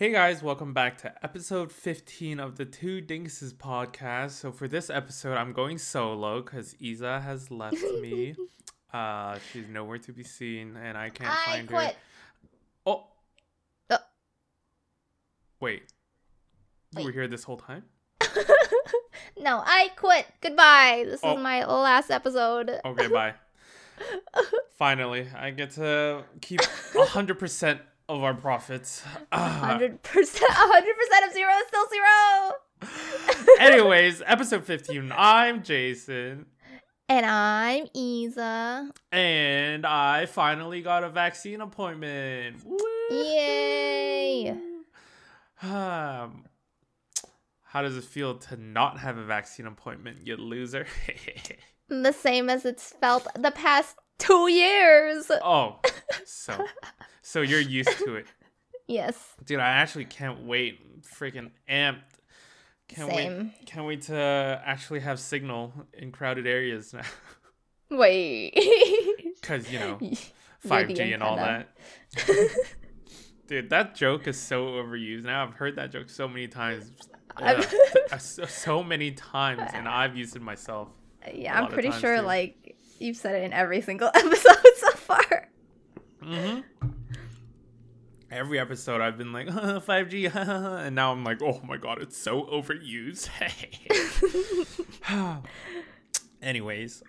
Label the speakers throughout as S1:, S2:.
S1: Hey guys, welcome back to episode 15 of the Two Dinguses podcast. So for this episode, I'm going solo because Isa has left me. Uh, she's nowhere to be seen, and I can't
S2: I
S1: find her.
S2: quit.
S1: Oh,
S2: Uh.
S1: wait, you were here this whole time?
S2: no, I quit. Goodbye. This
S1: Oh.
S2: is my last episode.
S1: Okay, bye. Finally, I get to keep 100% of our profits.
S2: Hundred percent, hundred percent of zero is still zero.
S1: Anyways, episode 15. I'm Jason.
S2: And I'm Isa.
S1: And I finally got a vaccine appointment. Woo!
S2: Yay!
S1: Um, how does it feel to not have a vaccine appointment, you loser?
S2: The same as it's felt the past two years.
S1: oh, so so you're used to it,
S2: Yes.
S1: dude. I actually can't wait. Freaking amped. Can't wait.
S2: Same.
S1: Can't wait to actually have signal in crowded areas now,
S2: Wait.
S1: because you know 5G and all that. Dude, that joke is so overused. Now I've heard that joke so many times. So, so many times, and I've used it myself.
S2: yeah, I'm pretty sure
S1: too.
S2: like you've said it in every single episode so far.
S1: hmm Every episode, I've been like, 5G, and now I'm like, oh my god, it's so overused. Anyways,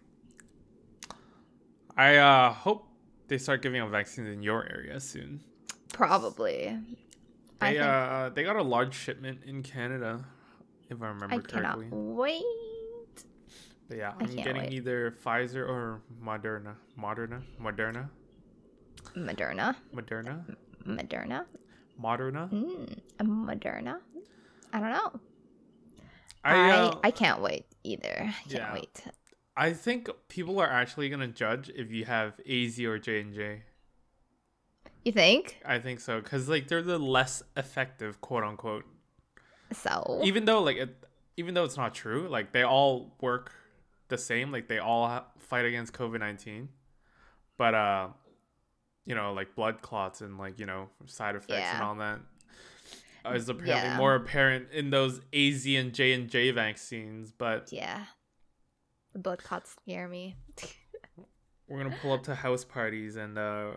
S1: I uh, hope they start giving out vaccines in your area soon.
S2: Probably. I
S1: They
S2: think
S1: uh, they got a large shipment in Canada, if I remember
S2: I cannot wait.
S1: But yeah,
S2: I
S1: I'm getting
S2: wait.
S1: either Pfizer or Moderna. Moderna? Moderna?
S2: Moderna.
S1: Moderna?
S2: Moderna.
S1: Moderna?
S2: Mm, Moderna. I don't know.
S1: I
S2: I,
S1: uh,
S2: I can't wait either. I can't
S1: Yeah.
S2: wait.
S1: I think people are actually gonna judge if you have AZ or J and J.
S2: You think
S1: I think so, cause like they're the less effective, quote unquote.
S2: so?
S1: Even though like it, even though it's not true, like they all work the same. Like they all fight against COVID nineteen, but uh, you know, like blood clots and like you know side effects and all that is apparently
S2: Yeah.
S1: more apparent in those AZ and J and J vaccines. But
S2: yeah. The blood clots scare me.
S1: we're gonna pull up to house parties and uh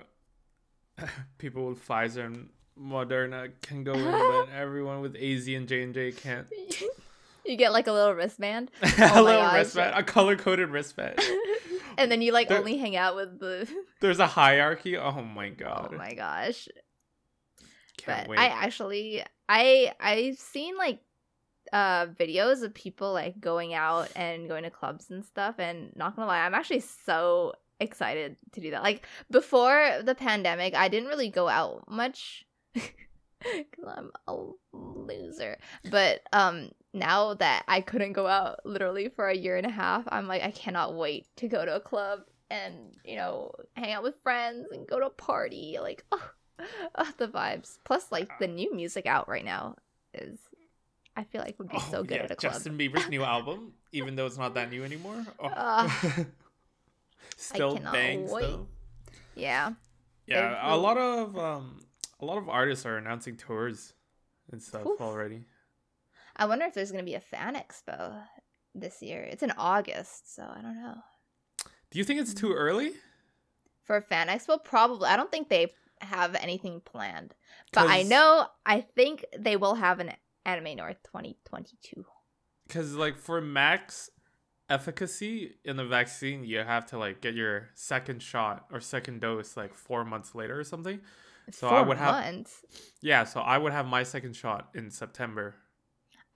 S1: people with Pfizer and Moderna can go in, but everyone with AZ and J and J can't.
S2: you get like a little wristband,
S1: a little
S2: gosh.
S1: wristband, a color coded wristband.
S2: and then you like
S1: There-
S2: only hang out with the.
S1: There's a hierarchy. Oh my god.
S2: Oh my gosh!
S1: Can't
S2: but
S1: wait.
S2: I actually I I've seen like uh videos of people like going out and going to clubs and stuff and not gonna lie I'm actually so excited to do that like before the pandemic I didn't really go out much because I'm a loser but um now that I couldn't go out literally for a year and a half I'm like I cannot wait to go to a club and you know hang out with friends and go to a party like oh Ugh, the vibes. Plus, like the new music out right now is, I feel like would be
S1: Oh,
S2: so good
S1: yeah,
S2: at a club.
S1: Justin Bieber's new album, even though it's not that new anymore. Oh.
S2: Ugh.
S1: Still bangs
S2: wait.
S1: though.
S2: Yeah,
S1: Yeah, a lot of um, a lot of artists are announcing tours and stuff
S2: Oof.
S1: already.
S2: I wonder if there's gonna be a fan expo this year. It's in August, so I don't know.
S1: Do you think it's too mm. early?
S2: For a fan expo, probably. I don't think they have anything planned, but I know. I think they will have an Anime North 2022.
S1: Because like for max efficacy in the vaccine, you have to like get your second shot or second dose like four months later or something. So I
S2: Four
S1: would have- Yeah, so I would have my second shot in September.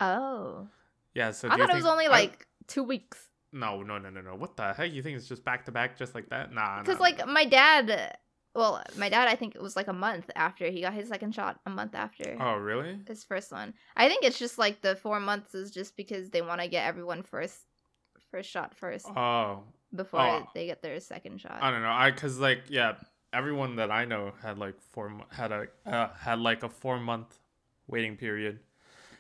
S2: Oh,
S1: Yeah, so
S2: I thought it was only
S1: I-
S2: like two weeks.
S1: No, no, no, no, no. What the heck? You think it's just back to back just like that? Nah,
S2: Because
S1: nah,
S2: like
S1: nah.
S2: my dad, well, my dad, I think it was like a month after he got his second shot. A month after
S1: Oh, really?
S2: his first one. I think it's just like the four months is just because they want to get everyone first, first shot first
S1: Oh,
S2: before
S1: oh.
S2: they get their second shot.
S1: I don't know. I cuz like yeah, everyone that I know had like 4 had a uh, had like a 4 month waiting period.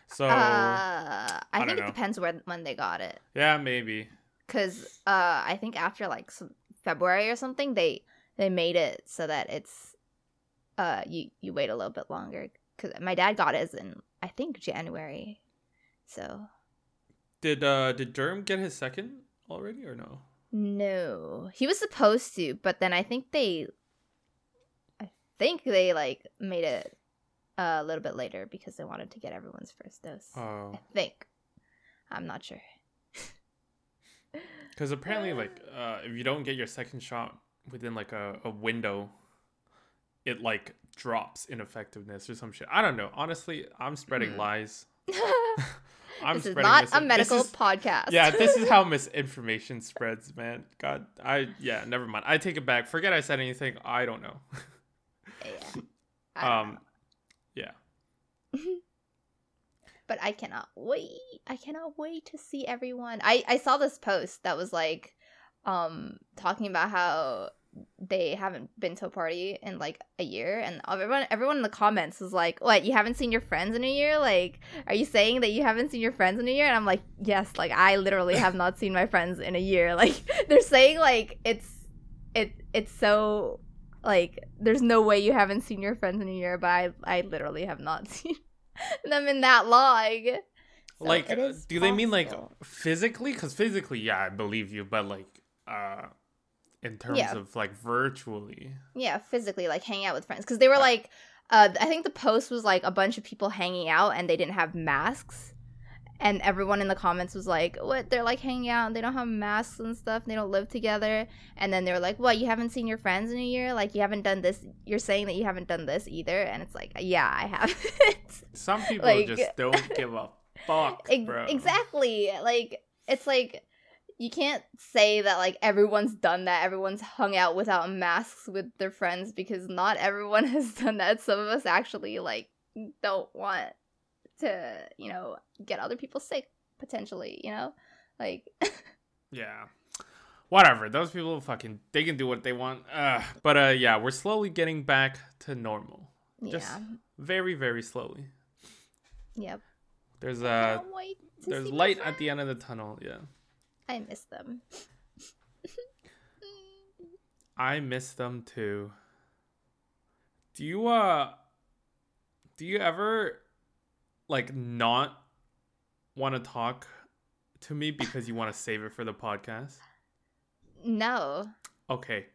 S1: So,
S2: uh, I,
S1: I
S2: think it
S1: know.
S2: depends where when they got it.
S1: yeah, maybe.
S2: Cause uh, I think after like February or something, they they made it so that it's uh you you wait a little bit longer because my dad got his in I think January. So
S1: Did uh did Germ get his second already or no?
S2: no, he was supposed to, but then I think they, I think they like made it a little bit later because they wanted to get everyone's first dose.
S1: Oh,
S2: I think. I'm not sure.
S1: because apparently, like, uh, if you don't get your second shot within like a, a window, it like drops in effectiveness or some shit. I don't know. Honestly, I'm spreading
S2: Hmm.
S1: lies. I'm
S2: this is
S1: spreading
S2: not
S1: mis-
S2: a medical
S1: is-
S2: podcast.
S1: Yeah, this is how misinformation spreads, man. God, I yeah, never mind. I take it back. Forget I said anything. I don't know.
S2: Yeah. I don't
S1: Um,
S2: know.
S1: Yeah.
S2: but I cannot wait. I cannot wait to see everyone. I I saw this post that was like um talking about how they haven't been to a party in like a year and everyone everyone in the comments was like, "What? You haven't seen your friends in a year? Like, are you saying that you haven't seen your friends in a year?" And I'm like, "Yes, like I literally have not seen my friends in a year." Like they're saying like it's it it's so like there's no way you haven't seen your friends in a year, but I I literally have not seen them in that long. So
S1: like, do they mean like physically? Because physically, yeah, I believe you. But like, uh, in terms
S2: Yeah.
S1: of like virtually,
S2: yeah, physically like hanging out with friends because they were like, uh, I think the post was like a bunch of people hanging out and they didn't have masks, and everyone in the comments was like, "What? They're like hanging out and they don't have masks and stuff. They don't live together." And then they were like, "What? You haven't seen your friends in a year? Like you haven't done this? You're saying that you haven't done this either?" And it's like, "Yeah, I haven't."
S1: some people
S2: Like-
S1: just don't give a fuck,
S2: Ex-
S1: bro.
S2: Exactly. Like it's like you can't say that like everyone's done that. Everyone's hung out without masks with their friends because not everyone has done that. Some of us actually like don't want to, you know, get other people sick potentially, you know? Like
S1: Yeah. Whatever. Those people fucking they can do what they want. Uh, but uh yeah, we're slowly getting back to normal. Just
S2: yeah.
S1: very, very slowly.
S2: Yep.
S1: There's uh
S2: to
S1: there's light at the end of the tunnel, yeah.
S2: I miss them.
S1: I miss them too. Do you uh do you ever like not want to talk to me because you want to save it for the podcast?
S2: no.
S1: Okay.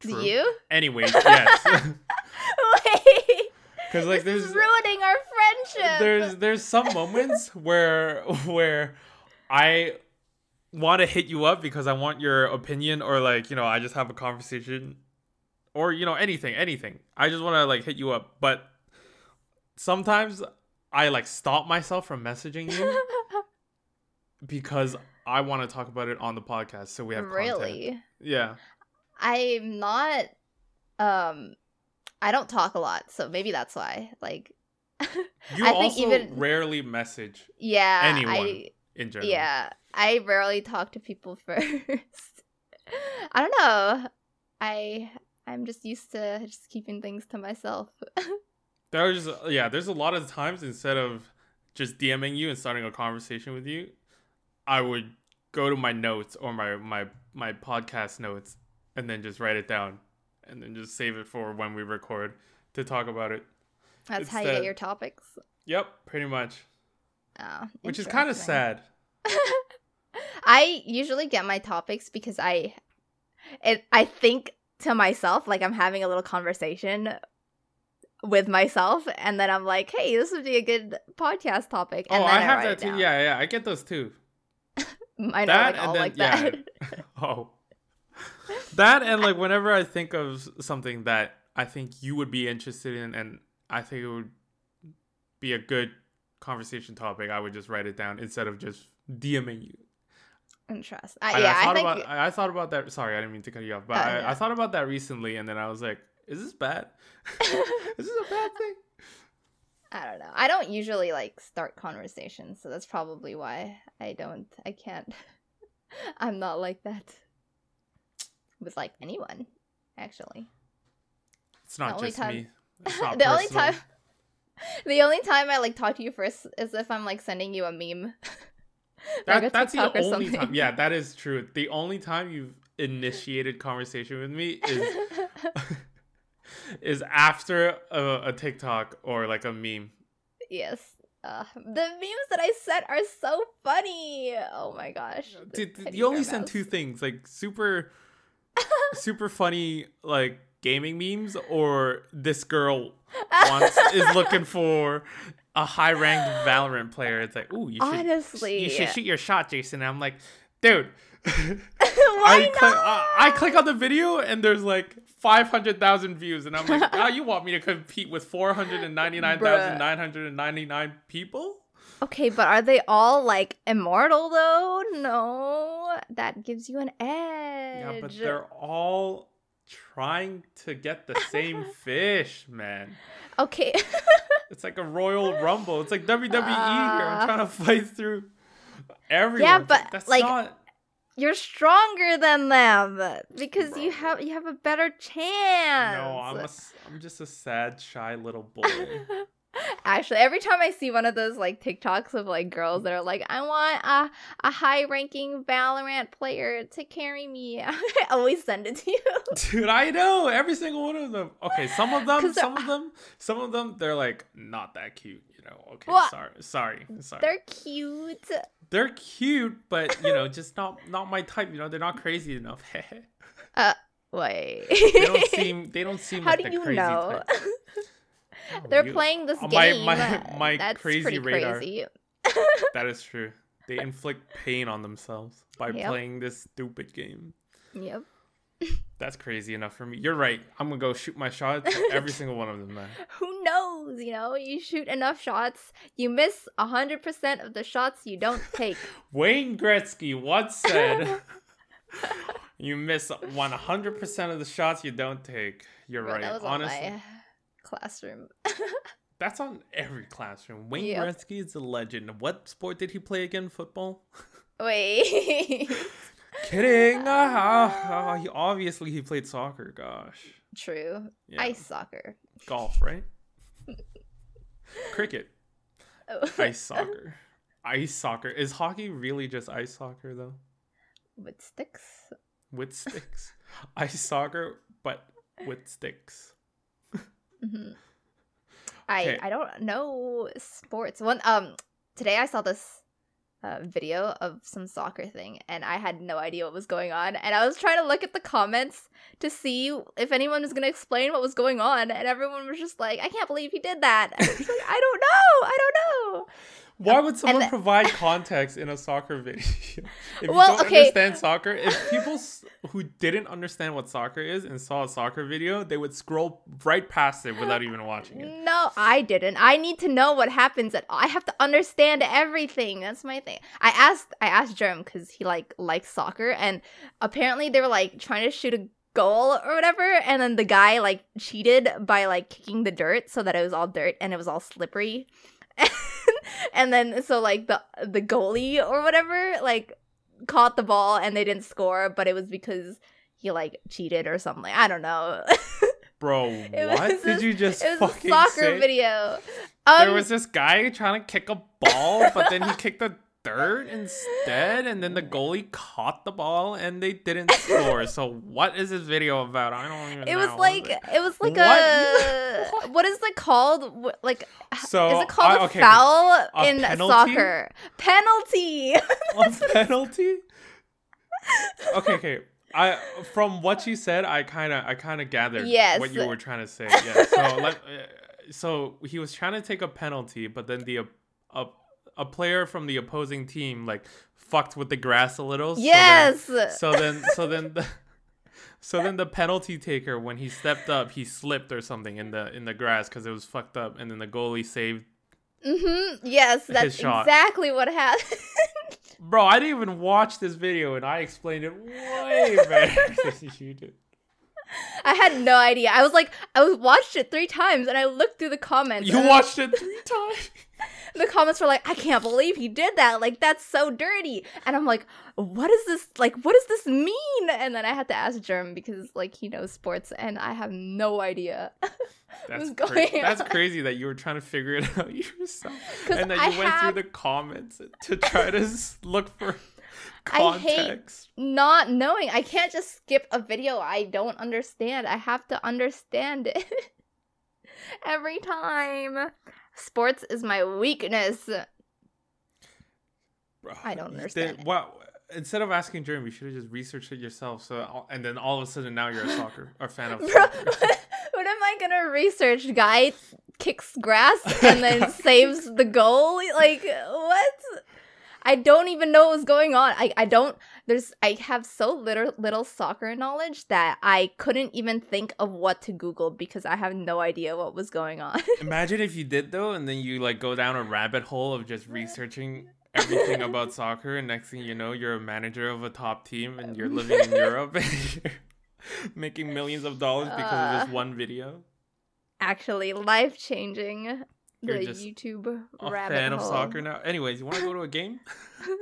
S2: Do you?
S1: Anyways, yes.
S2: Wait.
S1: Cuz like
S2: this
S1: there's
S2: is ruining our friendship.
S1: there's there's some moments where where I want to hit you up because I want your opinion or like you know I just have a conversation or you know anything anything I just want to like hit you up but sometimes I like stop myself from messaging you because I want to talk about it on the podcast so we have content.
S2: really?
S1: yeah
S2: I'm not um I don't talk a lot, so maybe that's why. Like
S1: you
S2: I think
S1: also
S2: even-
S1: rarely message
S2: yeah,
S1: Anyone.
S2: I
S1: in general
S2: yeah, I rarely talk to people first. I don't know. I I'm just used to just keeping things to myself.
S1: There's yeah, there's a lot of times instead of just DMing you and starting a conversation with you, I would go to my notes or my my my podcast notes and then just write it down and then just save it for when we record to talk about it.
S2: That's
S1: It's
S2: how you get your topics.
S1: Yep, pretty much.
S2: Oh,
S1: Which is kind of sad.
S2: I usually get my topics because I it I think to myself like I'm having a little conversation with myself and then I'm like, "Hey, this would be a good podcast topic." And
S1: oh,
S2: then
S1: I
S2: I,
S1: have
S2: write
S1: that too.
S2: down.
S1: Yeah, yeah, I get those too.
S2: I know
S1: That
S2: like
S1: and
S2: all
S1: then-
S2: like
S1: yeah.
S2: that.
S1: Oh. That and like whenever I think of something that I think you would be interested in and I think it would be a good conversation topic, I would just write it down instead of just DMing you.
S2: Interest. I, yeah,
S1: I
S2: I,
S1: thought
S2: think
S1: about I, I thought about that sorry, I didn't mean to cut you off, but
S2: Oh,
S1: I,
S2: yeah.
S1: I thought about that recently and then I was like, is this bad? is this a bad thing?
S2: I don't know. I don't usually like start conversations, so that's probably why I don't I can't I'm not like that with like anyone actually.
S1: It's not
S2: only
S1: just
S2: time-
S1: me. Not
S2: the only time the only time I like talk to you first is if I'm like sending you a meme. Like a
S1: that's the only
S2: something.
S1: time. Yeah, that is true. The only time you've initiated conversation with me is is after a, a TikTok or like a meme.
S2: Yes. Uh, the memes that I sent are so funny. Oh my gosh.
S1: Dude, you only send two things, like super, super funny like gaming memes, or this girl wants is looking for a high ranked Valorant player. It's like, ooh, you should,
S2: Honestly.
S1: you should shoot your shot, Jason. And I'm like, dude. I,
S2: not?
S1: click, I, I click on the video and there's like 500,000 views, and I'm like, oh, you want me to compete with 499,999 people?
S2: Okay, but are they all like immortal though? No, that gives you an edge.
S1: Yeah, but they're all trying to get the same fish, man.
S2: okay.
S1: It's like a Royal Rumble. It's like WWE here. I'm
S2: Uh.
S1: trying to fight through everyone. Yeah,
S2: but,
S1: that's
S2: like,
S1: not.
S2: You're stronger than them because you have you have a better chance.
S1: No, I'm a, I'm just a sad, shy little boy.
S2: Actually, every time I see one of those like TikToks of like girls that are like, I want a, a high ranking Valorant player to carry me, I always send it to you.
S1: Dude, I know every single one of them. Okay, some of them, some of them, some of them, they're like not that cute. You know. Okay,
S2: Well,
S1: sorry, sorry, sorry.
S2: They're cute.
S1: They're cute, but you know, just not not my type. You know, they're not crazy enough.
S2: Uh, wait.
S1: they don't seem. They don't seem
S2: How
S1: like
S2: do
S1: the
S2: you
S1: crazy
S2: know?
S1: type. Oh,
S2: They're
S1: you-
S2: playing this
S1: uh, my-
S2: game.
S1: my- my
S2: That's
S1: crazy
S2: pretty
S1: radar.
S2: crazy.
S1: That is true. They inflict pain on themselves by
S2: Yep.
S1: playing this stupid game.
S2: Yep.
S1: That's crazy enough for me. You're right. I'm gonna go shoot my shot every single one of them, man.
S2: Who knows? You know, you shoot enough shots, you miss hundred percent of the shots you don't take.
S1: Wayne Gretzky once said, "You miss 100% of the shots you don't take." You're
S2: Bro,
S1: right.
S2: That was
S1: Honestly,
S2: on my classroom.
S1: that's on every classroom. Wayne
S2: Yep.
S1: Gretzky is a legend. What sport did he play again? Football?
S2: Wait.
S1: Kidding. Ah, he, obviously, he played soccer. Gosh.
S2: True.
S1: Yeah.
S2: Ice soccer.
S1: Golf, right? Cricket.
S2: Oh.
S1: Ice soccer. Ice soccer. Is hockey really just ice soccer though?
S2: With sticks.
S1: With sticks. ice soccer, but with sticks.
S2: hmm I
S1: Okay.
S2: I don't know sports. One um today I saw this uh, video of some soccer thing and I had no idea what was going on and I was trying to look at the comments to see if anyone was gonna explain what was going on and everyone was just like I can't believe he did that. I like I don't know. I don't know.
S1: Why um, would someone
S2: the-
S1: provide context in a soccer video? if you
S2: Well,
S1: don't
S2: okay.
S1: understand soccer, if people s- who didn't understand what soccer is and saw a soccer video, they would scroll right past it without even watching it.
S2: No, I didn't. I need to know what happens. At I have to understand everything. That's my thing. I asked. I asked Jerem because he like likes soccer, and apparently they were like trying to shoot a goal or whatever, and then the guy like cheated by like kicking the dirt so that it was all dirt and it was all slippery, and then so like the the goalie or whatever like caught the ball and they didn't score, but it was because he like cheated or something. I don't know.
S1: Bro, what did
S2: a-
S1: you just
S2: it was a
S1: fucking
S2: soccer
S1: say?
S2: video. Um,
S1: there was this guy trying to kick a ball, but then he kicked the dirt instead, and then the goalie caught the ball and they didn't score. So what is this video about? I don't even know.
S2: it
S1: was
S2: like
S1: it?
S2: it was like
S1: What?
S2: a what is it called? Like
S1: so
S2: is it called a
S1: okay,
S2: foul
S1: a
S2: in
S1: penalty?
S2: soccer? Penalty.
S1: a penalty? okay, okay. I from what you said, I kind of I kind of gathered
S2: Yes.
S1: what you were trying to say. Yeah. So let, uh, so he was trying to take a penalty, but then the a a player from the opposing team like fucked with the grass a little. so then-
S2: yes.
S1: So then, so then the, so then the penalty taker, when he stepped up, he slipped or something in the in the grass because it was fucked up, and then the goalie saved.
S2: Mm-hmm. Yes, that's exactly what happened.
S1: Bro, I didn't even watch this video, and I explained it way better than you did.
S2: I had no idea. I was like, I was watched it three times, and I looked through the comments.
S1: You watched it three times.
S2: The comments were like, I can't believe he did that. Like, that's so dirty. And I'm like, what is this? Like, what does this mean? And then I had to ask Germ because, like, he knows sports, and I have no idea.
S1: That's
S2: What's
S1: cra- that's crazy that you were trying to figure it out yourself and that
S2: I
S1: you went
S2: have-
S1: through the comments to try to look for.
S2: I hate not knowing. I can't just skip a video I don't understand. I have to understand it every time. Sports is my weakness. I don't understand.
S1: Well, instead of asking Jeremy, you should have just researched it yourself. So, and then all of a sudden, now you're a soccer a fan of. Bro,
S2: what am I gonna research? Guy kicks grass and then saves the goal. Like what? I don't even know what's going on. I, I don't there's I have so little little soccer knowledge that I couldn't even think of what to Google because I have no idea what was going on.
S1: Imagine if you did though and then you like go down a rabbit hole of just researching everything about soccer and next thing you know you're a manager of a top team and you're living in Europe and you're making millions of dollars because uh, of this uh. one video.
S2: Actually life changing the YouTube
S1: a
S2: rabbit
S1: fan
S2: hole.
S1: of soccer now. Anyways, you want to go to a game?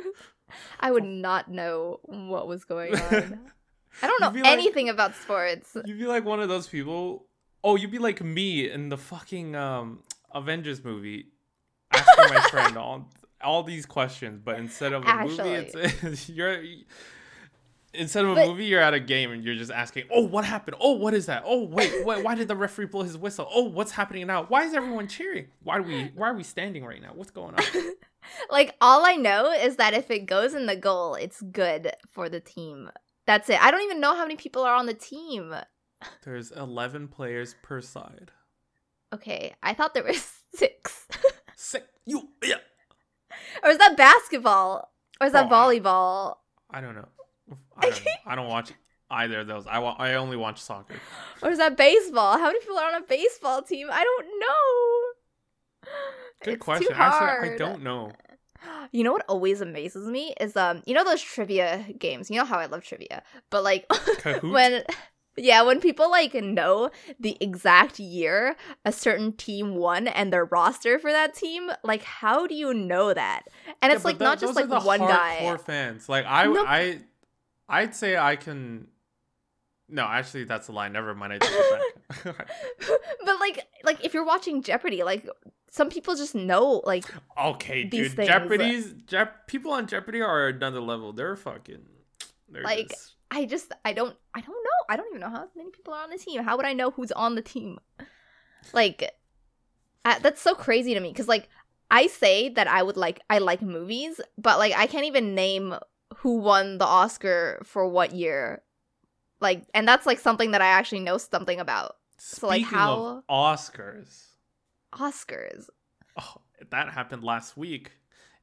S2: I would not know what was going on. I don't know anything like, about sports.
S1: You'd be like one of those people. Oh, you'd be like me in the fucking um, Avengers movie, asking my friend all all these questions, but instead of a Actually. movie, it's you're instead of a but, movie, you're at a game and you're just asking, "Oh, what happened? Oh, what is that? Oh, wait, wait why did the referee blow his whistle? Oh, what's happening now? Why is everyone cheering? Why do we? Why are we standing right now? What's going on?"
S2: like all I know is that if it goes in the goal, it's good for the team. That's it. I don't even know how many people are on the team.
S1: There's 11 players per side.
S2: Okay, I thought there was 6.
S1: Six. You yeah.
S2: Or is that basketball? Or is that oh, volleyball?
S1: I don't know. I don't, I don't watch either of those. I, wa- I only watch soccer.
S2: Or is that baseball? How many people are on a baseball team? I don't know.
S1: Good it's question. Actually, I don't know.
S2: You know what always amazes me is um you know those trivia games. You know how I love trivia, but like when yeah, when people like know the exact year a certain team won and their roster for that team, like how do you know that? And it's like th- not just like one guy.
S1: Core fans, like I, no, I I'd say I can. No, actually, that's a lie. Never mind. I take it
S2: back. but like, like if you're watching Jeopardy, like some people just know, like.
S1: Okay, dude. Things. Jeopardy's Jep- people on Jeopardy are another level. They're fucking.
S2: They're like just... I just I don't I don't know. I don't even know how many people are on the team. How would I know who's on the team? Like, uh, that's so crazy to me because like I say that I would like I like movies, but like I can't even name who won the Oscar for what year. Like, and that's like something that I actually know something about.
S1: Speaking so like how Oscars.
S2: Oscars.
S1: Oh, that happened last week,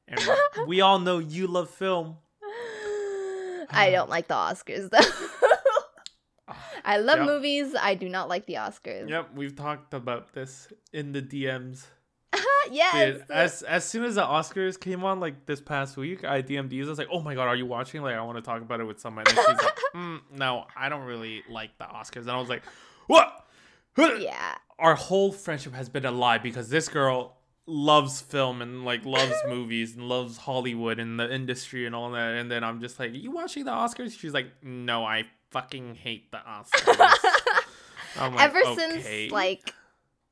S1: and we all know you love film.
S2: I don't like the Oscars though. I love yep. movies. I do not like the Oscars.
S1: Yep, we've talked about this in the DMs.
S2: yes.
S1: Dude, as as soon as the Oscars came on like this past week, I DM'd you. I was like, "Oh my god, are you watching? Like, I want to talk about it with somebody." And she's like, mm, "No, I don't really like the Oscars." And I was like, "What?"
S2: Yeah.
S1: Our whole friendship has been a lie because this girl loves film and like loves movies and loves Hollywood and the industry and all that. And then I'm just like, "You watching the Oscars?" She's like, "No, I fucking hate the Oscars."
S2: like, Ever okay. since like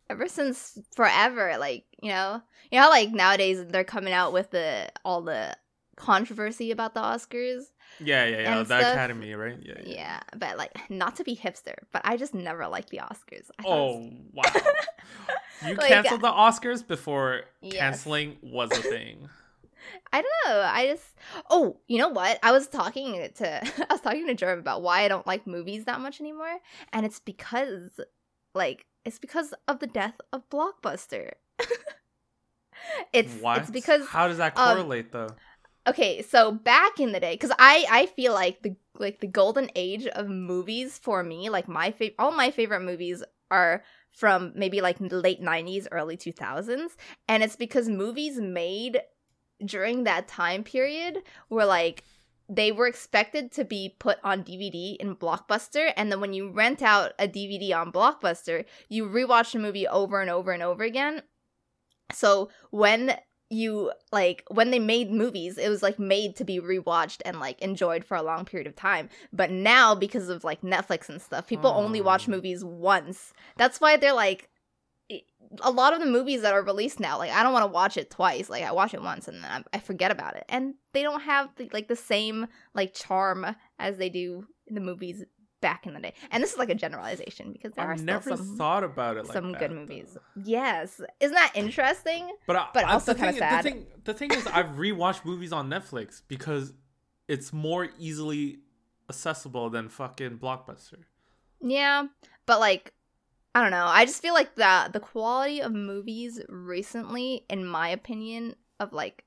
S2: ever since forever like you know you know like nowadays they're coming out with the all the controversy about the oscars
S1: yeah yeah yeah the stuff. academy right
S2: yeah, yeah, yeah but like not to be hipster but i just never liked the oscars
S1: oh wow you like, canceled the oscars before yes. canceling was a thing
S2: I don't know. I just oh, you know what? I was talking to I was talking to Jerome about why I don't like movies that much anymore, and it's because like it's because of the death of Blockbuster. it's what? it's because
S1: how does that correlate um, though?
S2: Okay, so back in the day, because I I feel like the like the golden age of movies for me, like my favorite, all my favorite movies are from maybe like late 90s early 2000s and it's because movies made during that time period were like they were expected to be put on DVD in Blockbuster, and then when you rent out a DVD on Blockbuster, you rewatch the movie over and over and over again. So when you like when they made movies, it was like made to be rewatched and like enjoyed for a long period of time. But now, because of like Netflix and stuff, people only watch hmm. movies once. That's why they're like a lot of the movies that are released now, like I don't want to watch it twice. Like I watch it once and then I, I forget about it, and they don't have the, like the same like charm as they do in the movies back in the day. And this is like a generalization because there
S1: I've
S2: are
S1: never
S2: some
S1: thought about it like
S2: some
S1: that,
S2: good
S1: though.
S2: movies. Yes, isn't that interesting?
S1: But I,
S2: But
S1: I-
S2: also kinda sad.
S1: The thing, the thing is, I've rewatched movies on Netflix because it's more easily accessible than fucking Blockbuster.
S2: Yeah, but like I don't know. I just feel like the the quality of movies recently, in my opinion, of like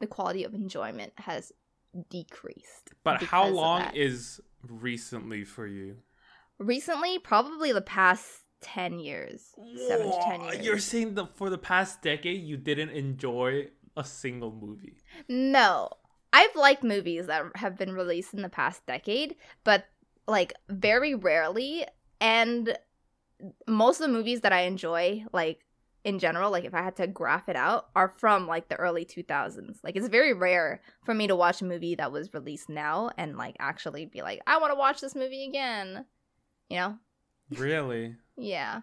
S2: the quality of enjoyment has decreased.
S1: But how long is recently for you?
S2: recently? Probably the past ten years, seven to ten years.
S1: You're saying that for the past decade you didn't enjoy a single movie.
S2: No. I've liked movies that have been released in the past decade, but like very rarely. And most of the movies that I enjoy, like in general, like if I had to graph it out, are from like the early 2000s. Like it's very rare for me to watch a movie that was released now and like actually be like, I want to watch this movie again. You know?
S1: Really?
S2: Yeah.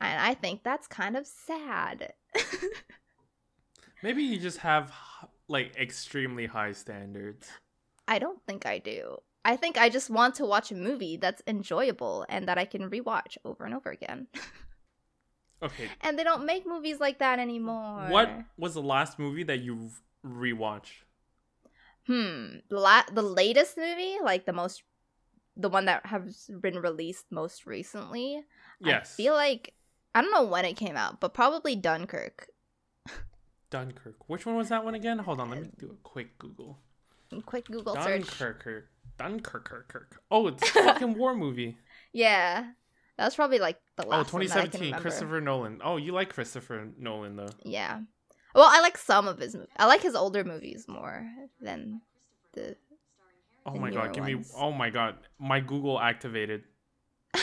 S2: And I think that's kind of sad.
S1: Maybe you just have like extremely high standards.
S2: I don't think I do. I think I just want to watch a movie that's enjoyable and that I can rewatch over and over again.
S1: Okay.
S2: and they don't make movies like that anymore.
S1: What was the last movie that you rewatched?
S2: Hmm. The la- the latest movie, like the most the one that has been released most recently.
S1: Yes.
S2: I feel like I don't know when it came out, but probably Dunkirk.
S1: Dunkirk. Which one was that one again? Hold on, let me do a quick Google.
S2: Quick Google search.
S1: Dunkirk. Dunkirk. Oh, it's a fucking war movie.
S2: Yeah. That was probably like the
S1: Oh,
S2: last I can
S1: 2017. Christopher Nolan. Oh, you like Christopher Nolan though.
S2: Yeah. Well, I like some of his movies. I like his older movies more than the.
S1: Oh
S2: The
S1: my god, give me. Oh my god. My Google activated.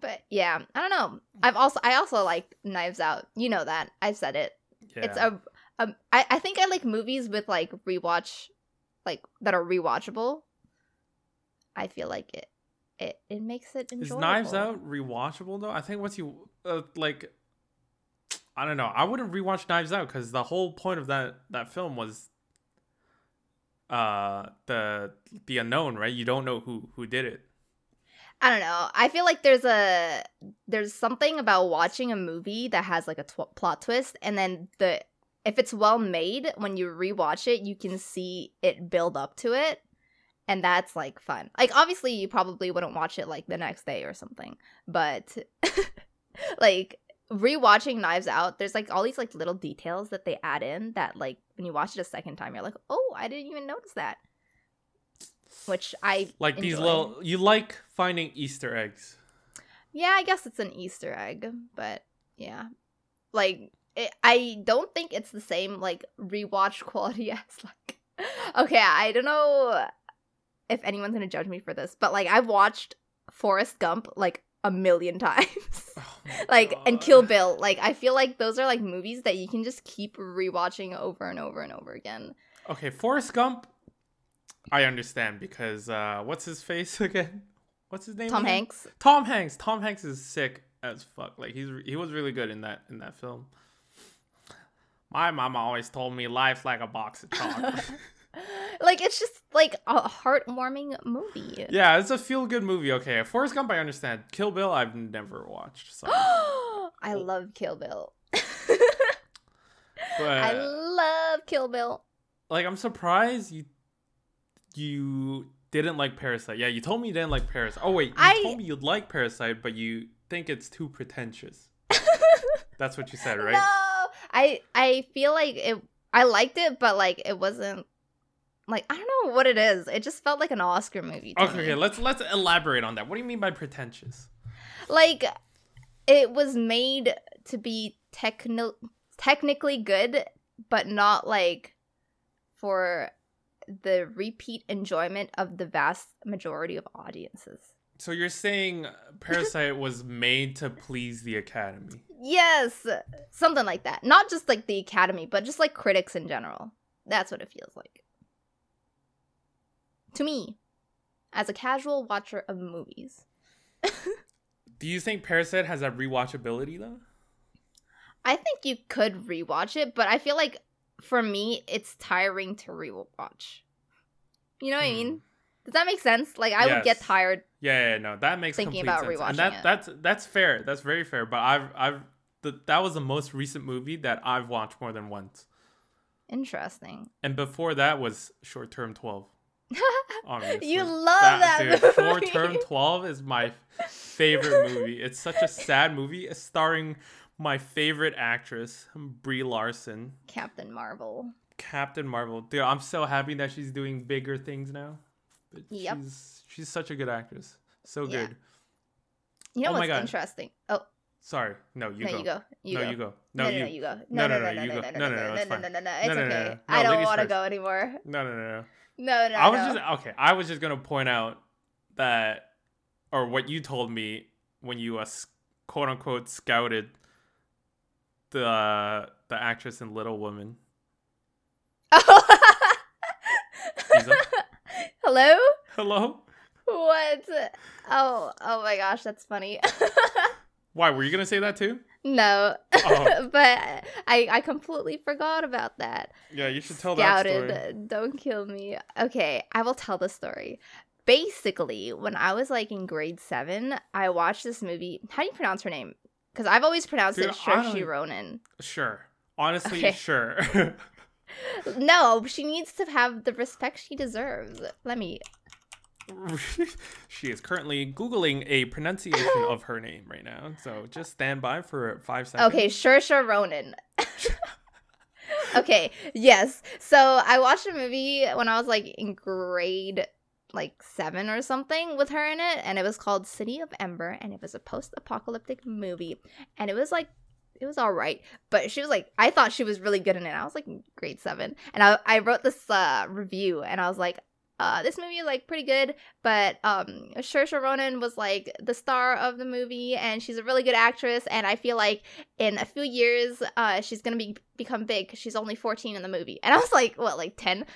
S2: But yeah, I don't know. I've also I also like Knives Out. You know that I've said it.
S1: Yeah.
S2: It's a, a I, I think I like movies with like rewatch, like that are rewatchable. I feel like it it it makes it enjoyable.
S1: Is Knives Out rewatchable though? I think once you uh, like I don't know. I wouldn't rewatch Knives Out cuz the whole point of that that film was uh the the unknown, right? You don't know who who did it.
S2: I don't know. I feel like there's a there's something about watching a movie that has like a tw- plot twist, and then the if it's well made, when you rewatch it, you can see it build up to it, and that's like fun. Like obviously, you probably wouldn't watch it like the next day or something, but like rewatching Knives Out, there's like all these like little details that they add in that like when you watch it a second time, you're like, oh, I didn't even notice that. Which I
S1: Like these little you like finding Easter eggs.
S2: Yeah, I guess it's an Easter egg, but yeah, like it, I don't think it's the same like rewatch quality as like. Okay, I don't know if anyone's gonna judge me for this, but like I've watched Forrest Gump like a million times.
S1: Oh
S2: like and Kill Bill, like I feel like those are like movies that you can just keep rewatching over and over and over again.
S1: Okay, Forrest Gump I understand because uh what's his face again? What's his name?
S2: Tom
S1: again?
S2: Hanks.
S1: Tom Hanks. Tom Hanks is sick as fuck. Like he's he was really good in that in that film. My mama always told me life like a box of chocolates.
S2: like it's just like a heartwarming movie.
S1: yeah, it's a feel good movie. Okay, Forrest Gump I understand. Kill Bill I've never watched. So,
S2: I love Kill Bill.
S1: but
S2: I love Kill Bill.
S1: like I'm surprised you you didn't like Parasite. Yeah, you told me you didn't like Parasite. Oh wait, you
S2: I-
S1: told me you'd like Parasite, but you think it's too pretentious. That's what you said, right?
S2: No, I I feel like it. I liked it, but like it wasn't. Like I don't know what it is. It just felt like an Oscar movie. To
S1: Okay,
S2: me.
S1: okay, let's let's elaborate on that. What do you mean by pretentious?
S2: like it was made to be techno technically good, but not like for the repeat enjoyment of the vast majority of audiences.
S1: So you're saying Parasite was made to please the Academy?
S2: Yes, something like that. Not just like the Academy, but just like critics in general. That's what it feels like. To me, as a casual watcher of movies.
S1: Do you think Parasite has that rewatchability though?
S2: I think you could rewatch it, but I feel like for me, it's tiring to rewatch. You know what I
S1: Hmm.
S2: mean? Does that make sense? Like I would get tired.
S1: Yeah, yeah, no, that makes
S2: Thinking
S1: complete
S2: about
S1: sense.
S2: rewatching
S1: and that
S2: it.
S1: that's that's fair. That's very fair. But I've I've the, that was the most recent movie that I've watched more than once.
S2: Interesting.
S1: And before that was Short Term Twelve. Obviously.
S2: you love that,
S1: dude,
S2: movie.
S1: Short Term Twelve is my favorite movie. It's such a sad movie. It's starring my favorite actress, Brie Larson,
S2: Captain Marvel.
S1: Captain Marvel. Dude, I'm so happy that she's doing bigger things now. But
S2: Yep.
S1: She's she's such a good actress. So
S2: Yeah.
S1: good.
S2: You know
S1: Oh my
S2: what's interesting? Oh,
S1: Sorry. No, you
S2: no,
S1: go.
S2: you go. You
S1: no,
S2: go.
S1: you go.
S2: No,
S1: No,
S2: no,
S1: you. Go.
S2: No, you go.
S1: No,
S2: No,
S1: no,
S2: no,
S1: no,
S2: no,
S1: you
S2: no,
S1: go.
S2: no,
S1: No,
S2: no,
S1: no, no,
S2: no,
S1: it's
S2: no,
S1: fine.
S2: no, no, no.
S1: No,
S2: It's
S1: no, no,
S2: okay.
S1: no, no.
S2: I
S1: No,
S2: don't
S1: ladies
S2: want to
S1: first.
S2: go anymore.
S1: No, no, no, no.
S2: No, no,
S1: I was
S2: no.
S1: just okay. I was just gonna point out that, or what you told me when you uh, quote unquote scouted the uh, the actress in Little Women. Lisa?
S2: Hello?
S1: Hello.
S2: What? Oh, oh my gosh, that's funny.
S1: Why were you gonna say that too?
S2: No,
S1: Oh.
S2: but I I completely forgot about that.
S1: Yeah, you should tell that
S2: Scouted,
S1: story.
S2: don't kill me. Okay, I will tell the story. Basically, when I was like in grade seven, I watched this movie. How do you pronounce her name? Because I've always pronounced
S1: Dude,
S2: it Saoirse
S1: don't-
S2: Ronan.
S1: Sure. Honestly,
S2: Okay.
S1: sure.
S2: No, she needs to have the respect she deserves. Let me.
S1: she is currently googling a pronunciation of her name right now, so just stand by for five seconds.
S2: Okay, Saoirse Ronan. okay, yes. So I watched a movie when I was like in grade like seven or something with her in it, and it was called City of Ember, and it was a post-apocalyptic movie, and it was like it was all right, but she was like I thought she was really good in it. I was like grade seven, and I I wrote this uh, review, and I was like. Uh, this movie is like pretty good, but um, Saoirse Ronan was like the star of the movie, and she's a really good actress. And I feel like in a few years, uh, she's gonna be become big because she's only 14 in the movie. And I was like, what, like 10?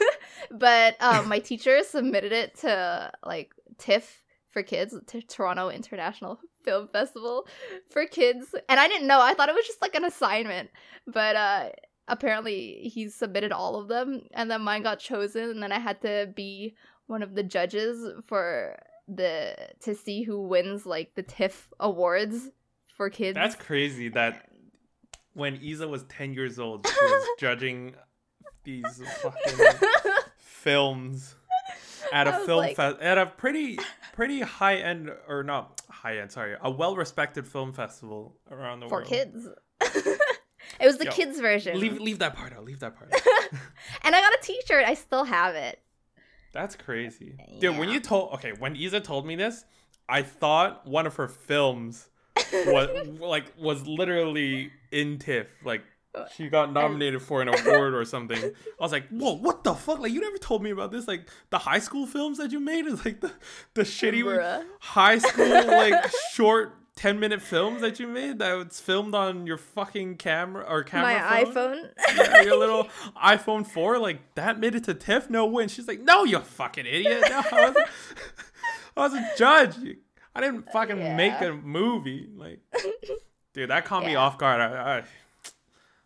S2: but um, my teacher submitted it to like TIFF for kids, to Toronto International Film Festival for kids, and I didn't know. I thought it was just like an assignment, but uh, apparently he submitted all of them, and then mine got chosen, and then I had to be one of the judges for the to see who wins like the TIFF awards for kids.
S1: That's crazy that when Isa was 10 years old, she was judging these fucking films at a film
S2: like-
S1: fest at a pretty pretty high end or not high end, sorry, a well respected film festival around the world.
S2: for kids. it was the
S1: Yo,
S2: kids version.
S1: Leave leave that part out. Leave that part. out.
S2: and I got a t-shirt. I still have it.
S1: That's crazy. Dude, when you told okay, when Isa told me this, I thought one of her films was like was literally in TIFF. Like she got nominated for an award or something. I was like, whoa, what the fuck? Like you never told me about this. Like the high school films that you made is like the the shitty
S2: Bruh.
S1: high school like short 10 minute films that you made that was filmed on your fucking camera or camera
S2: My
S1: phone?
S2: iPhone.
S1: yeah, your little iPhone 4, like that made it to TIFF, no win. She's like, no, you fucking idiot. No, I was, I was a judge. I didn't fucking make a movie. Like, dude, that caught me off guard. I, I,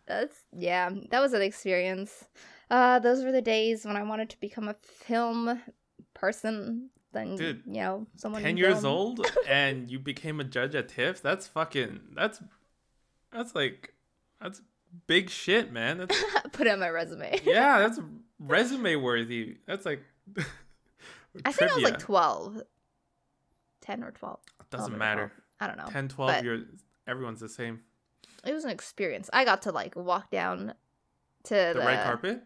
S2: That's yeah. That was an experience. Uh, those were the days when I wanted to become a film person. Then
S1: Dude,
S2: you know, someone
S1: 10 years old and you became a judge at TIFF? That's fucking, that's, that's like, that's big shit, man. That's,
S2: Put it on my resume.
S1: yeah, that's resume worthy. That's like,
S2: I think I was like
S1: trivia.
S2: 12. 10 or 12.
S1: It Doesn't
S2: 11 or
S1: matter.
S2: 12. I don't know.
S1: 10, 12,
S2: but-
S1: you're, everyone's the same.
S2: It was an experience. I got to like walk down to the,
S1: The red carpet?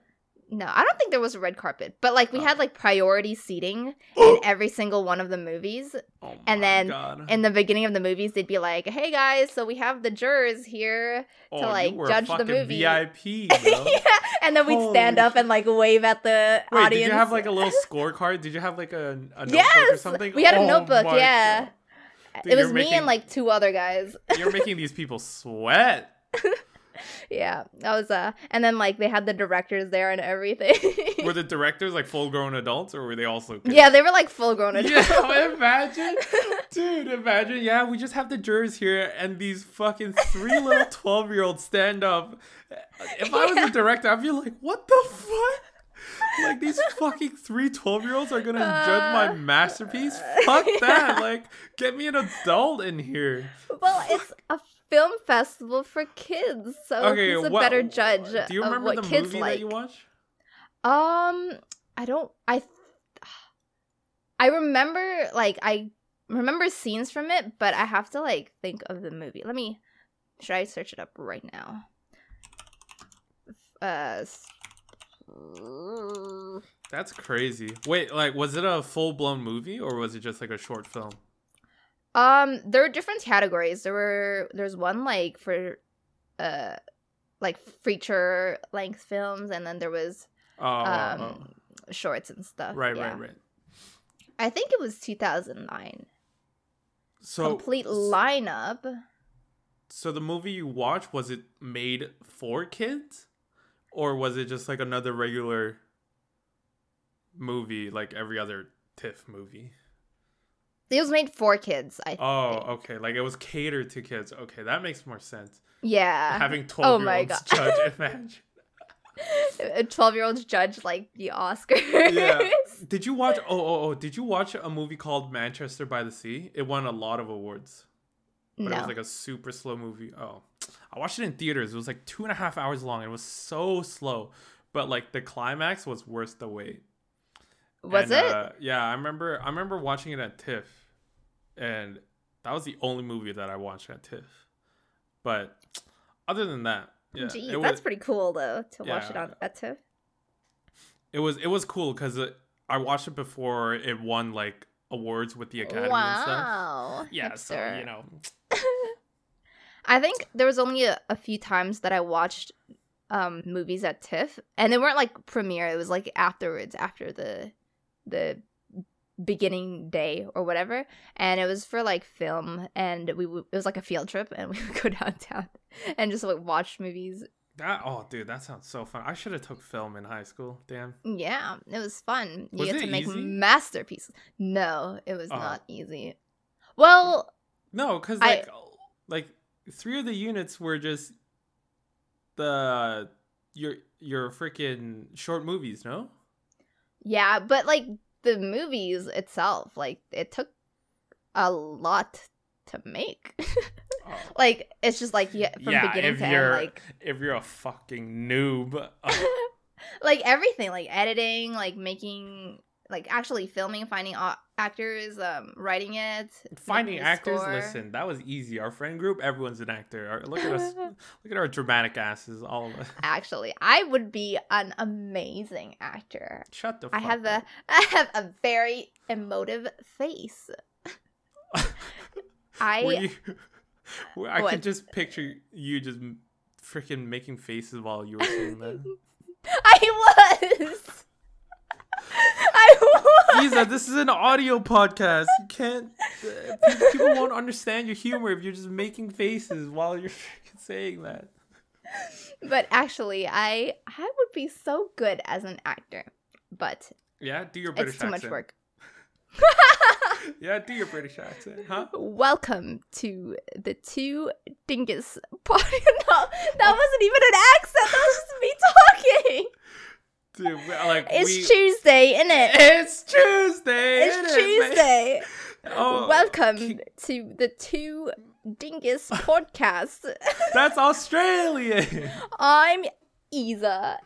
S2: No, I don't think there was a red carpet, but like we
S1: Oh.
S2: had like priority seating in every single one of the movies.
S1: Oh
S2: And then
S1: God.
S2: In the beginning of the movies, they'd be like, "Hey guys, so we have the jurors here,"
S1: oh,
S2: to, like, judge the movie.
S1: VIP,
S2: yeah, and then we'd stand up and like wave at the
S1: Wait,
S2: audience.
S1: did you have like a little scorecard? Did you have like a, a notebook or something?
S2: We had a
S1: Oh
S2: notebook, yeah.
S1: God. Dude,
S2: it was
S1: you're
S2: me and like two other guys.
S1: You're making these people sweat.
S2: yeah, that was uh, and then like they had the directors there and everything.
S1: Were the directors like full grown adults or were they also kids?
S2: yeah, they were like full grown adults.
S1: Yeah, imagine. Dude, imagine. Yeah, we just have the jurors here and these fucking three little 12 year olds stand up. If I was
S2: Yeah.
S1: a director, I'd be like, what the fuck? Like, these fucking three 12 year olds are gonna judge my
S2: Uh,
S1: masterpiece? Fuck that. Like, get me an adult in here.
S2: well, it's a film festival for kids, so
S1: Okay,
S2: who's a
S1: what-
S2: better judge
S1: Do you
S2: of
S1: remember
S2: what
S1: the
S2: kids
S1: movie
S2: like?
S1: that you watched?
S2: Um, I don't. I. I remember like I remember scenes from it, but I have to like think of the movie. Let me. Should I search it up right now? Uh.
S1: That's crazy. Wait, like, was it a full blown movie or was it just like a short film?
S2: Um, there were different categories. There were there's one like for, uh, like feature length films, and then there was
S1: Oh,
S2: um
S1: oh,
S2: shorts and stuff.
S1: oh. right,
S2: yeah.
S1: right, right.
S2: I think it was 2009.
S1: So,
S2: Complete lineup.
S1: So the movie you watched was it made for kids, or was it just like another regular movie, like every other TIFF movie?
S2: It was made for kids. I
S1: Oh,
S2: think.
S1: okay. Like it was catered to kids. Okay, that makes more sense.
S2: yeah.
S1: Having twelve
S2: oh
S1: year
S2: my
S1: olds
S2: God.
S1: judge, imagine.
S2: a 12 year old judge like the Oscars.
S1: Yeah. Did you watch? Oh, oh, oh! Did you watch a movie called Manchester by the Sea? It won a lot of awards, but it was like a super slow movie. Oh, I watched it in theaters. It was like two and a half hours long. It was so slow, but like the climax was worth the wait.
S2: Was
S1: And,
S2: it?
S1: Uh, yeah, I remember. I remember watching it at TIFF, and that was the only movie that I watched at TIFF. But other than that, yeah,
S2: Jeez, that's
S1: was
S2: pretty cool though to watch it on at TIFF.
S1: it was it was cool because I watched it before it won like awards with the Academy and stuff.
S2: Wow.
S1: Yeah, so you know,
S2: I think there was only a, a few times that I watched um movies at TIFF, and they weren't like premiere. It was like afterwards, after the the beginning day or whatever, and it was for like film, and we w- it was like a field trip, and we would go downtown and just like watch movies.
S1: that oh dude, that sounds so fun. I should have took film in high school. Damn.
S2: Yeah, it was fun. You
S1: Was
S2: get to make
S1: easy?
S2: masterpieces. No, it was
S1: Oh.
S2: not easy. Well,
S1: No, because
S2: I-
S1: like like three of the units were just the your your freaking short movies. No.
S2: Yeah, but like the movies itself, like it took a lot to make.
S1: Oh.
S2: like it's just like yeah, from
S1: Yeah,
S2: beginning
S1: if
S2: to end,
S1: you're-
S2: like
S1: If you're a fucking noob. oh,
S2: like everything, like editing, like making, like actually filming, finding a- actors, um, writing it,
S1: Finding actors,
S2: score.
S1: listen, that was easy. Our friend group, everyone's an actor. Our- Look at us, look at our dramatic asses, all of us.
S2: Actually, I would be an amazing actor.
S1: Shut the.
S2: I have
S1: up.
S2: a I have a very emotive face. I
S1: you, I
S2: What?
S1: could just picture you just freaking making faces while you were saying that.
S2: I was. I was.
S1: Isa, this is an audio podcast. You can't. Uh, people won't understand your humor if you're just making faces while you're freaking saying that.
S2: But actually, I I would be so good as an actor, but
S1: Yeah, do your British accent.
S2: it's too much work.
S1: Yeah, do your British accent, huh?
S2: Welcome to the two dingus party. No, that wasn't even an accent. That was just me talking.
S1: Dude, like
S2: It's
S1: we,
S2: Tuesday, isn't it?
S1: It's Tuesday.
S2: It's? Tuesday.
S1: Oh,
S2: Welcome
S1: ki-
S2: to the two dingus podcast.
S1: That's Australian.
S2: I'm Isa,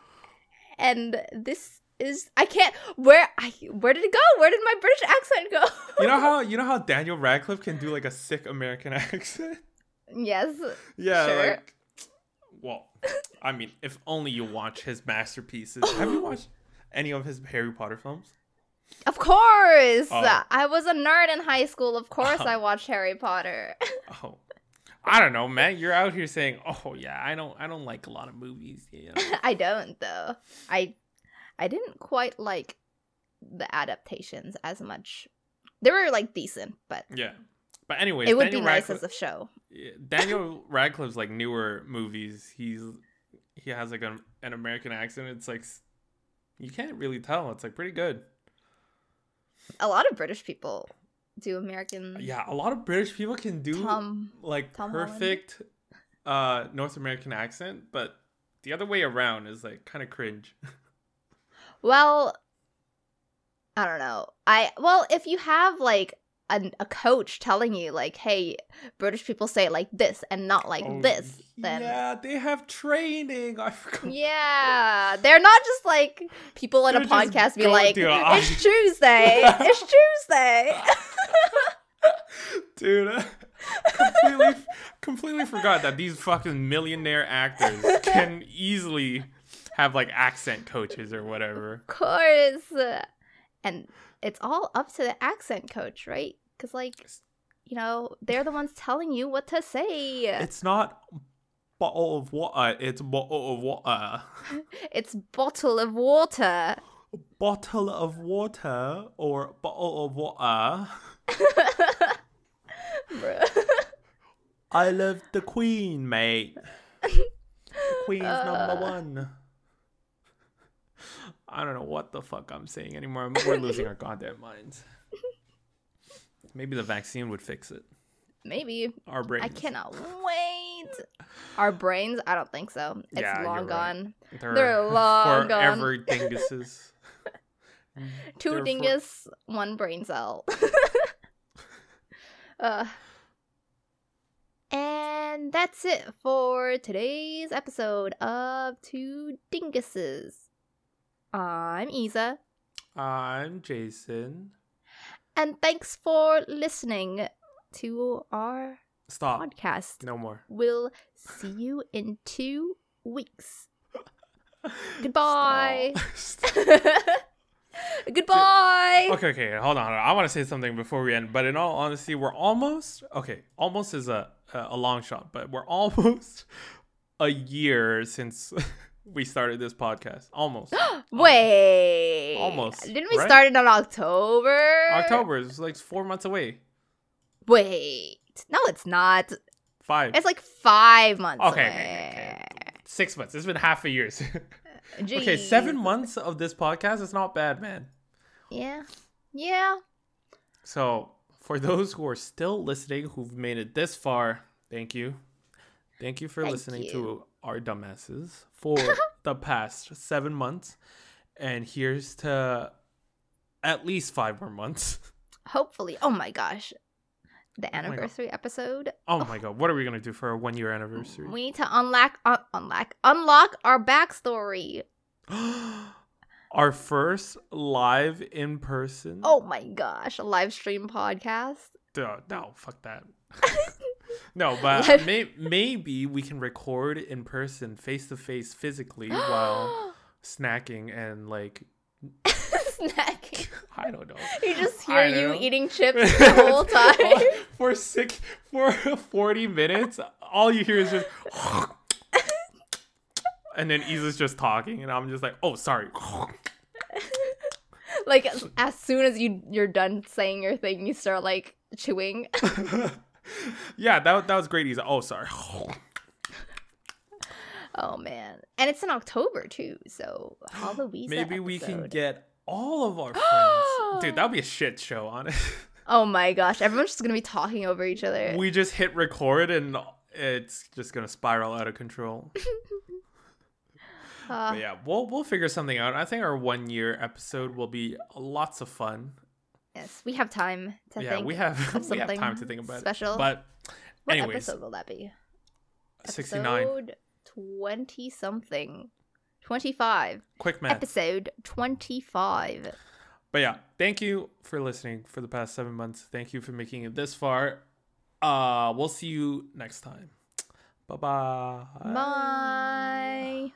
S2: and this is I can't. Where I where did it go? Where did my British accent go?
S1: You know how you know how Daniel Radcliffe can do like a sick American accent?
S2: yes.
S1: Yeah,
S2: Sure.
S1: like well, I mean, if only you watch his masterpieces. Have you watched any of his Harry Potter films?
S2: Of course.
S1: Oh.
S2: I was a nerd in high school. Of course
S1: Oh.
S2: I watched Harry Potter.
S1: Oh. I don't know, man. You're out here saying, "Oh yeah, I don't, I don't like a lot of movies." Know?
S2: I don't though. I I didn't quite like the adaptations as much. They were like decent, but
S1: yeah, but anyways,
S2: it would
S1: Daniel
S2: be nice
S1: Radcliffe,
S2: as a show.
S1: Daniel Radcliffe's like newer movies. He's he has like an, an American accent. It's like you can't really tell. It's like pretty good.
S2: A lot of British people do American.
S1: Yeah, a lot of British people can do
S2: Tom.
S1: like
S2: Tom Holland?
S1: perfect uh North American accent, but the other way around is like kind of cringe.
S2: Well, I don't know. I well, if you have like a, a coach telling you like, "Hey, British people say it like this and not like
S1: Oh,
S2: this," then
S1: yeah, they have training. I forgot.
S2: Yeah, they're not just like people in a podcast be like, "It's Tuesday, it's Tuesday."
S1: Dude, I completely, completely forgot that these fucking millionaire actors can easily have like accent coaches or whatever.
S2: of course, and it's all up to the accent coach, right? Because like, you know, they're the ones telling you what to say.
S1: It's not bottle of water, uh, it's bottle of water. Uh.
S2: It's bottle of water.
S1: Bottle of water or bottle of water.
S2: Uh.
S1: I love the queen, mate. The queen's number
S2: Uh.
S1: one. I don't know what the fuck I'm saying anymore. We're losing our goddamn minds. Maybe the vaccine would fix it.
S2: Maybe
S1: Our brains.
S2: I cannot wait. Our brains? I don't think so. It's
S1: Yeah,
S2: long
S1: right.
S2: gone.
S1: They're,
S2: They're long gone.
S1: forever dinguses.
S2: Two
S1: They're for-
S2: dingus, one brain cell. uh, and that's it for today's episode of Two Dinguses. I'm Isa,
S1: I'm Jason.
S2: And thanks for listening to our
S1: Stop.
S2: podcast.
S1: No more.
S2: We'll see you in two weeks. Goodbye.
S1: Stop.
S2: Goodbye.
S1: okay, okay, hold on. hold on. I want to say something before we end, but in all honesty, we're almost okay. Almost is a a long shot, but we're almost a year since we started this podcast. Almost
S2: Wait.
S1: Almost,
S2: Didn't we
S1: right?
S2: start it on October?
S1: October is like four months away.
S2: Wait. No, it's not.
S1: Five,
S2: It's like five months
S1: Okay, okay, okay, six months. It's been half a year. Uh,
S2: okay,
S1: seven months of this podcast is not bad, man.
S2: Yeah. Yeah.
S1: So, for those who are still listening, who've made it this far, thank you. Thank you for
S2: Thank
S1: listening
S2: you.
S1: to our dumbasses for the past seven months. And here's to at least five more months.
S2: Hopefully. Oh my gosh. The
S1: oh God.
S2: anniversary episode.
S1: Oh, oh my god, what are we gonna do for our one year anniversary?
S2: We need to unlock un- unlock unlock our backstory.
S1: our first live in person.
S2: Oh my gosh, a live stream podcast.
S1: Duh, no, fuck that. no, but may- maybe we can record in person, face to face, physically, while snacking and like
S2: Snacking.
S1: I don't know.
S2: You just hear you
S1: know.
S2: eating chips the whole time.
S1: for six for forty minutes, all you hear is just and then Isa's just talking, and I'm just like, oh, sorry.
S2: like as, as soon as you you're done saying your thing, you start like chewing.
S1: Yeah, that that was great, Isa. Oh, sorry.
S2: oh man, and it's in October too, so Halloween.
S1: Maybe we can get all of our friends. Dude, that would be a shit show, honestly.
S2: Oh my gosh, everyone's just gonna be talking over each other.
S1: we just hit record and it's just gonna spiral out of control.
S2: Uh,
S1: But yeah, we'll we'll figure something out. I think our one year episode will be lots of fun.
S2: Yes, we have time to
S1: yeah,
S2: think.
S1: we have we have
S2: something
S1: time to think about
S2: special.
S1: it. But
S2: what
S1: anyways,
S2: episode will that be?
S1: sixty nine.
S2: Episode Twenty something. Twenty five.
S1: Quick math.
S2: Episode twenty five.
S1: But yeah, thank you for listening for the past seven months. Thank you for making it this far. Uh, we'll see you next time. Bye-bye.
S2: Bye.